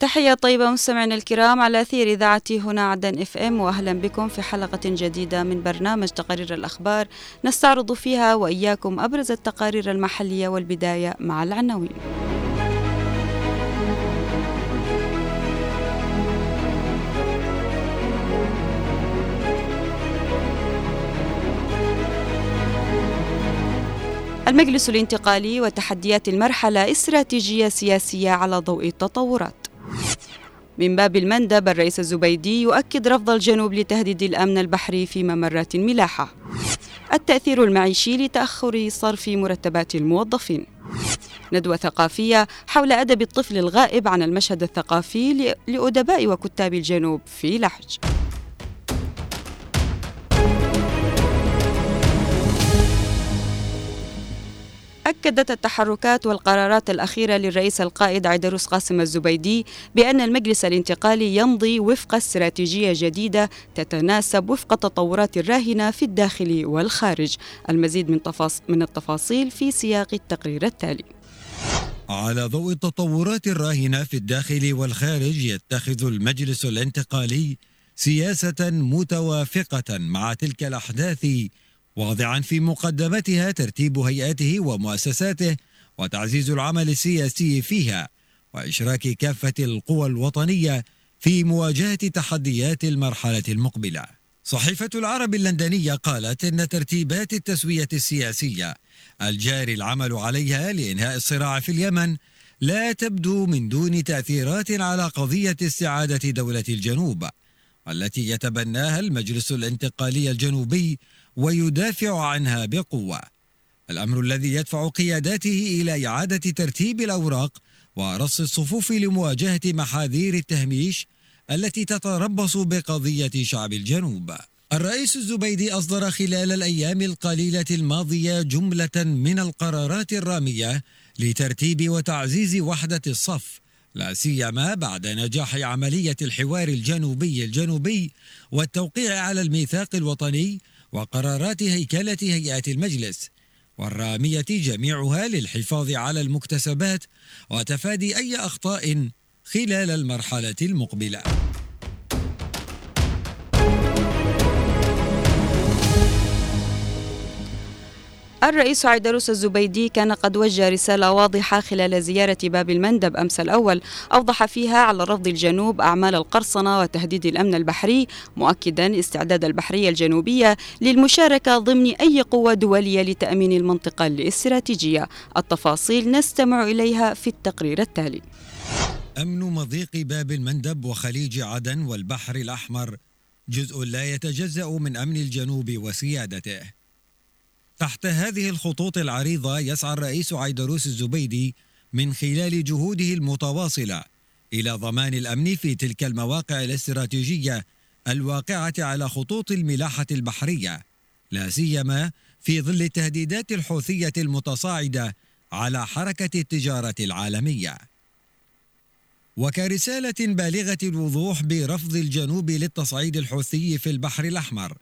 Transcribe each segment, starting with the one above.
تحية طيبة مستمعينا الكرام على أثير إذاعة هنا عدن إف إم وأهلا بكم في حلقة جديدة من برنامج تقارير الأخبار نستعرض فيها وإياكم أبرز التقارير المحلية والبداية مع العناوين. المجلس الانتقالي وتحديات المرحلة استراتيجية سياسية على ضوء التطورات من باب المندب الرئيس الزبيدي يؤكد رفض الجنوب لتهديد الأمن البحري في ممرات الملاحة التأثير المعيشي لتأخر صرف مرتبات الموظفين. ندوة ثقافية حول أدب الطفل الغائب عن المشهد الثقافي لأدباء وكتاب الجنوب في لحج. أكدت التحركات والقرارات الأخيرة للرئيس القائد عيدروس قاسم الزبيدي بأن المجلس الانتقالي يمضي وفق استراتيجية جديدة تتناسب وفق التطورات الراهنة في الداخل والخارج. المزيد من, تفاص من التفاصيل في سياق التقرير التالي. على ضوء التطورات الراهنة في الداخل والخارج يتخذ المجلس الانتقالي سياسة متوافقة مع تلك الأحداث واضعا في مقدمتها ترتيب هيئاته ومؤسساته وتعزيز العمل السياسي فيها وإشراك كافة القوى الوطنية في مواجهة تحديات المرحلة المقبلة. صحيفة العرب اللندنية قالت إن ترتيبات التسوية السياسية الجاري العمل عليها لإنهاء الصراع في اليمن لا تبدو من دون تأثيرات على قضية استعادة دولة الجنوب التي يتبناها المجلس الانتقالي الجنوبي ويدافع عنها بقوة. الأمر الذي يدفع قياداته إلى إعادة ترتيب الأوراق ورص الصفوف لمواجهة محاذير التهميش التي تتربص بقضية شعب الجنوب. الرئيس الزبيدي أصدر خلال الأيام القليلة الماضية جملة من القرارات الرامية لترتيب وتعزيز وحدة الصف لا سيما بعد نجاح عملية الحوار الجنوبي الجنوبي والتوقيع على الميثاق الوطني وقرارات هيكلة هيئة المجلس والرامية جميعها للحفاظ على المكتسبات وتفادي أي أخطاء خلال المرحلة المقبلة. الرئيس عيدروس الزبيدي كان قد وجه رسالة واضحة خلال زيارة باب المندب أمس الأول. أوضح فيها على رفض الجنوب أعمال القرصنة وتهديد الأمن البحري مؤكدا استعداد البحرية الجنوبية للمشاركة ضمن أي قوة دولية لتأمين المنطقة الاستراتيجية. التفاصيل نستمع إليها في التقرير التالي. أمن مضيق باب المندب وخليج عدن والبحر الأحمر جزء لا يتجزأ من أمن الجنوب وسيادته. تحت هذه الخطوط العريضة يسعى الرئيس عيدروس الزبيدي من خلال جهوده المتواصلة إلى ضمان الأمن في تلك المواقع الاستراتيجية الواقعة على خطوط الملاحة البحرية لا سيما في ظل التهديدات الحوثية المتصاعدة على حركة التجارة العالمية. وكرسالة بالغة الوضوح برفض الجنوب للتصعيد الحوثي في البحر الأحمر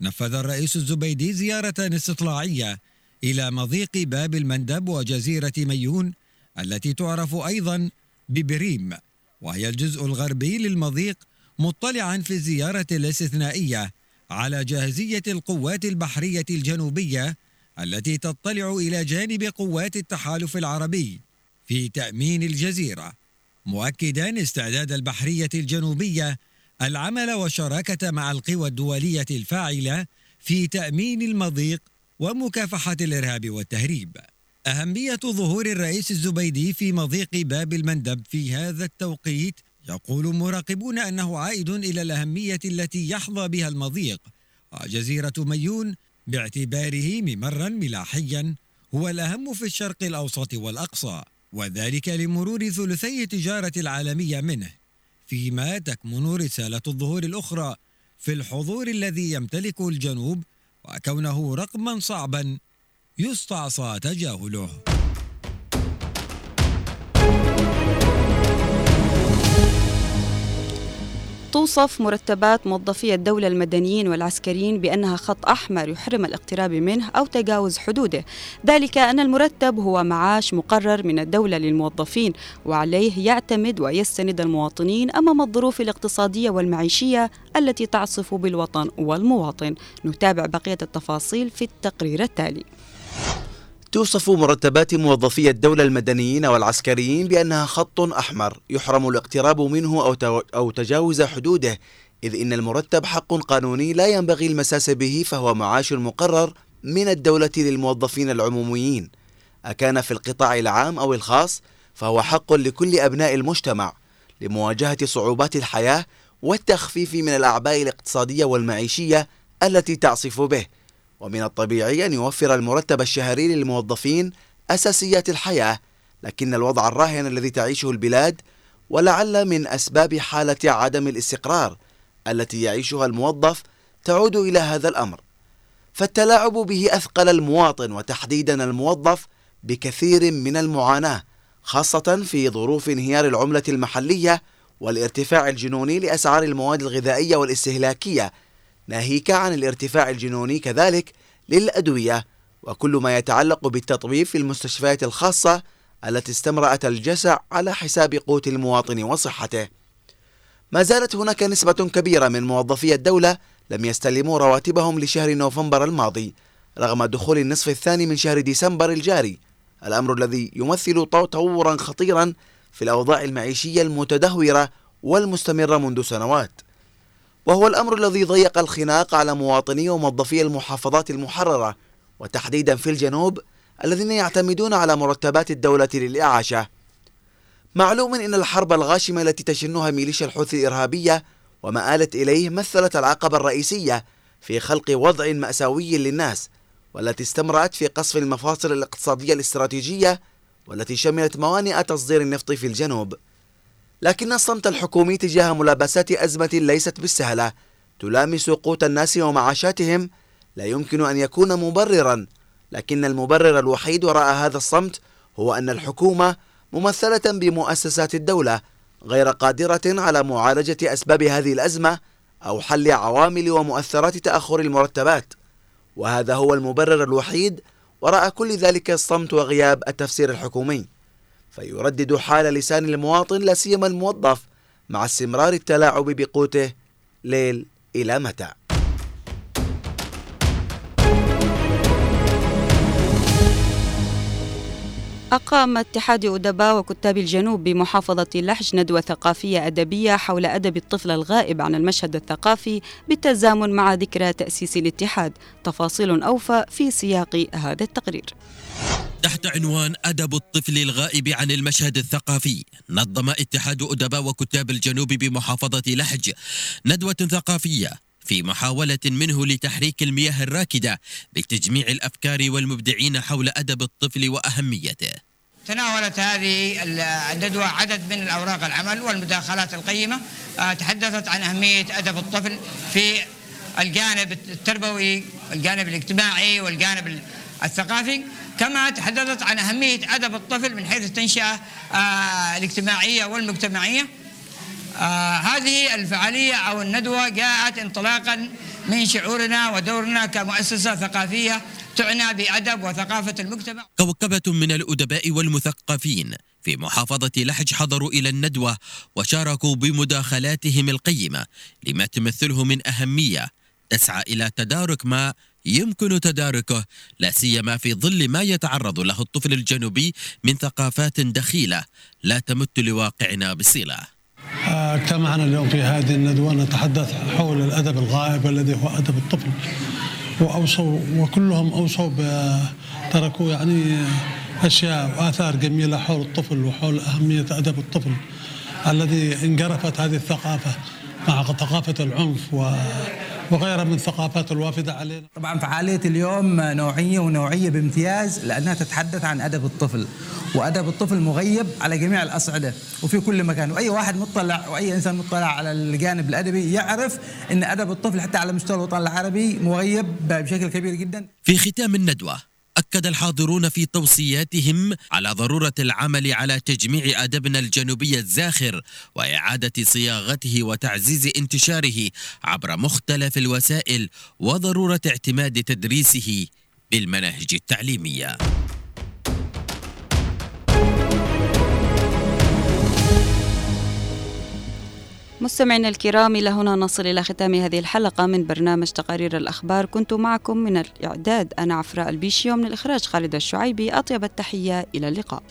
نفذ الرئيس الزبيدي زيارة استطلاعية إلى مضيق باب المندب وجزيرة ميون التي تعرف أيضا ببريم وهي الجزء الغربي للمضيق مطلعا في الزيارة الاستثنائية على جاهزية القوات البحرية الجنوبية التي تطلع إلى جانب قوات التحالف العربي في تأمين الجزيرة. مؤكدا استعداد البحرية الجنوبية العمل والشراكة مع القوى الدولية الفاعلة في تأمين المضيق ومكافحة الإرهاب والتهريب. أهمية ظهور الرئيس الزبيدي في مضيق باب المندب في هذا التوقيت يقول مراقبون أنه عائد إلى الأهمية التي يحظى بها المضيق وجزيرة ميون باعتباره ممرا ملاحيا هو الأهم في الشرق الأوسط والأقصى وذلك لمرور ثلثي التجارة العالمية منه فيما تكمن رسالة الظهور الأخرى في الحضور الذي يمتلكه الجنوب وكونه رقما صعبا يستعصى تجاهله. توصف مرتبات موظفي الدولة المدنيين والعسكريين بأنها خط أحمر يحرم الاقتراب منه أو تجاوز حدوده. ذلك أن المرتب هو معاش مقرر من الدولة للموظفين وعليه يعتمد ويستند المواطنين أمام الظروف الاقتصادية والمعيشية التي تعصف بالوطن والمواطن. نتابع بقية التفاصيل في التقرير التالي. توصف مرتبات موظفي الدولة المدنيين والعسكريين بأنها خط أحمر يحرم الاقتراب منه أو تجاوز حدوده إذ إن المرتب حق قانوني لا ينبغي المساس به فهو معاش مقرر من الدولة للموظفين العموميين. أكان في القطاع العام أو الخاص فهو حق لكل أبناء المجتمع لمواجهة صعوبات الحياة والتخفيف من الأعباء الاقتصادية والمعيشية التي تعصف به. ومن الطبيعي أن يوفر المرتب الشهري للموظفين أساسيات الحياة لكن الوضع الراهن الذي تعيشه البلاد ولعل من أسباب حالة عدم الاستقرار التي يعيشها الموظف تعود إلى هذا الأمر. فالتلاعب به أثقل المواطن وتحديدا الموظف بكثير من المعاناة خاصة في ظروف انهيار العملة المحلية والارتفاع الجنوني لأسعار المواد الغذائية والاستهلاكية ناهيك عن الارتفاع الجنوني كذلك للأدوية وكل ما يتعلق بالتطبيب في المستشفيات الخاصة التي استمرأت الجسع على حساب قوت المواطن وصحته. ما زالت هناك نسبة كبيرة من موظفي الدولة لم يستلموا رواتبهم لشهر نوفمبر الماضي رغم دخول النصف الثاني من شهر ديسمبر الجاري الأمر الذي يمثل تطورا خطيرا في الأوضاع المعيشية المتدهورة والمستمرة منذ سنوات. وهو الأمر الذي ضيق الخناق على مواطني وموظفي المحافظات المحررة وتحديدا في الجنوب الذين يعتمدون على مرتبات الدولة للإعاشة. معلوم أن الحرب الغاشمة التي تشنها ميليشيا الحوثي الإرهابية وما آلت إليه مثلت العقبة الرئيسية في خلق وضع مأساوي للناس والتي استمرت في قصف المفاصل الاقتصادية الاستراتيجية والتي شملت موانئ تصدير النفط في الجنوب. لكن الصمت الحكومي تجاه ملابسات أزمة ليست بالسهلة. تلامس قوت الناس ومعاشاتهم. لا يمكن أن يكون مبررا. لكن المبرر الوحيد وراء هذا الصمت هو أن الحكومة ممثلة بمؤسسات الدولة غير قادرة على معالجة أسباب هذه الأزمة أو حل عوامل ومؤثرات تأخر المرتبات. وهذا هو المبرر الوحيد وراء كل ذلك الصمت وغياب التفسير الحكومي. فيردد حال لسان المواطن لا سيما الموظف مع استمرار التلاعب بقوته ليل إلى متى. أقام اتحاد أدباء وكتاب الجنوب بمحافظة اللحج ندوة ثقافية أدبية حول أدب الطفل الغائب عن المشهد الثقافي بالتزامن مع ذكرى تأسيس الاتحاد. تفاصيل أوفى في سياق هذا التقرير. تحت عنوان أدب الطفل الغائب عن المشهد الثقافي. نظم اتحاد أدباء وكتاب الجنوب بمحافظة لحج ندوة ثقافية في محاولة منه لتحريك المياه الراكدة بتجميع الأفكار والمبدعين حول أدب الطفل وأهميته. تناولت هذه الندوة عدد من الأوراق العمل والمداخلات القيمة آه، تحدثت عن أهمية أدب الطفل في الجانب التربوي والجانب الاجتماعي والجانب الثقافي. كما تحدثت عن أهمية أدب الطفل من حيث التنشئة آه، الاجتماعية والمجتمعية. آه هذه الفعالية أو الندوة جاءت انطلاقا من شعورنا ودورنا كمؤسسة ثقافية تعنى بأدب وثقافة المجتمع. كوكبة من الأدباء والمثقفين في محافظة لحج حضروا إلى الندوة وشاركوا بمداخلاتهم القيمة لما تمثله من أهمية تسعى إلى تدارك ما يمكن تداركه لا سيما في ظل ما يتعرض له الطفل الجنوبي من ثقافات دخيلة لا تمت لواقعنا بصلة. اجتمعنا اليوم في هذه الندوة نتحدث حول الأدب الغائب الذي هو أدب الطفل. وأوصوا وكلهم أوصوا تركوا يعني أشياء وآثار جميلة حول الطفل وحول أهمية أدب الطفل الذي انجرفت هذه الثقافة مع ثقافة العنف و وغيرها من الثقافات الوافدة علينا. طبعا فعالية اليوم نوعية ونوعية بامتياز لأنها تتحدث عن أدب الطفل وأدب الطفل مغيب على جميع الأصعدة وفي كل مكان. وأي واحد مطلع وأي إنسان مطلع على الجانب الأدبي يعرف أن أدب الطفل حتى على مستوى الوطن العربي مغيب بشكل كبير جدا. في ختام الندوة أكد الحاضرون في توصياتهم على ضرورة العمل على تجميع أدبنا الجنوبي الزاخر وإعادة صياغته وتعزيز انتشاره عبر مختلف الوسائل وضرورة اعتماد تدريسه بالمناهج التعليمية. مستمعينا الكرام إلى هنا نصل إلى ختام هذه الحلقة من برنامج تقارير الأخبار. كنت معكم من الإعداد أنا عفراء البيشي ومن الإخراج خالد الشعيبي. أطيب التحية إلى اللقاء.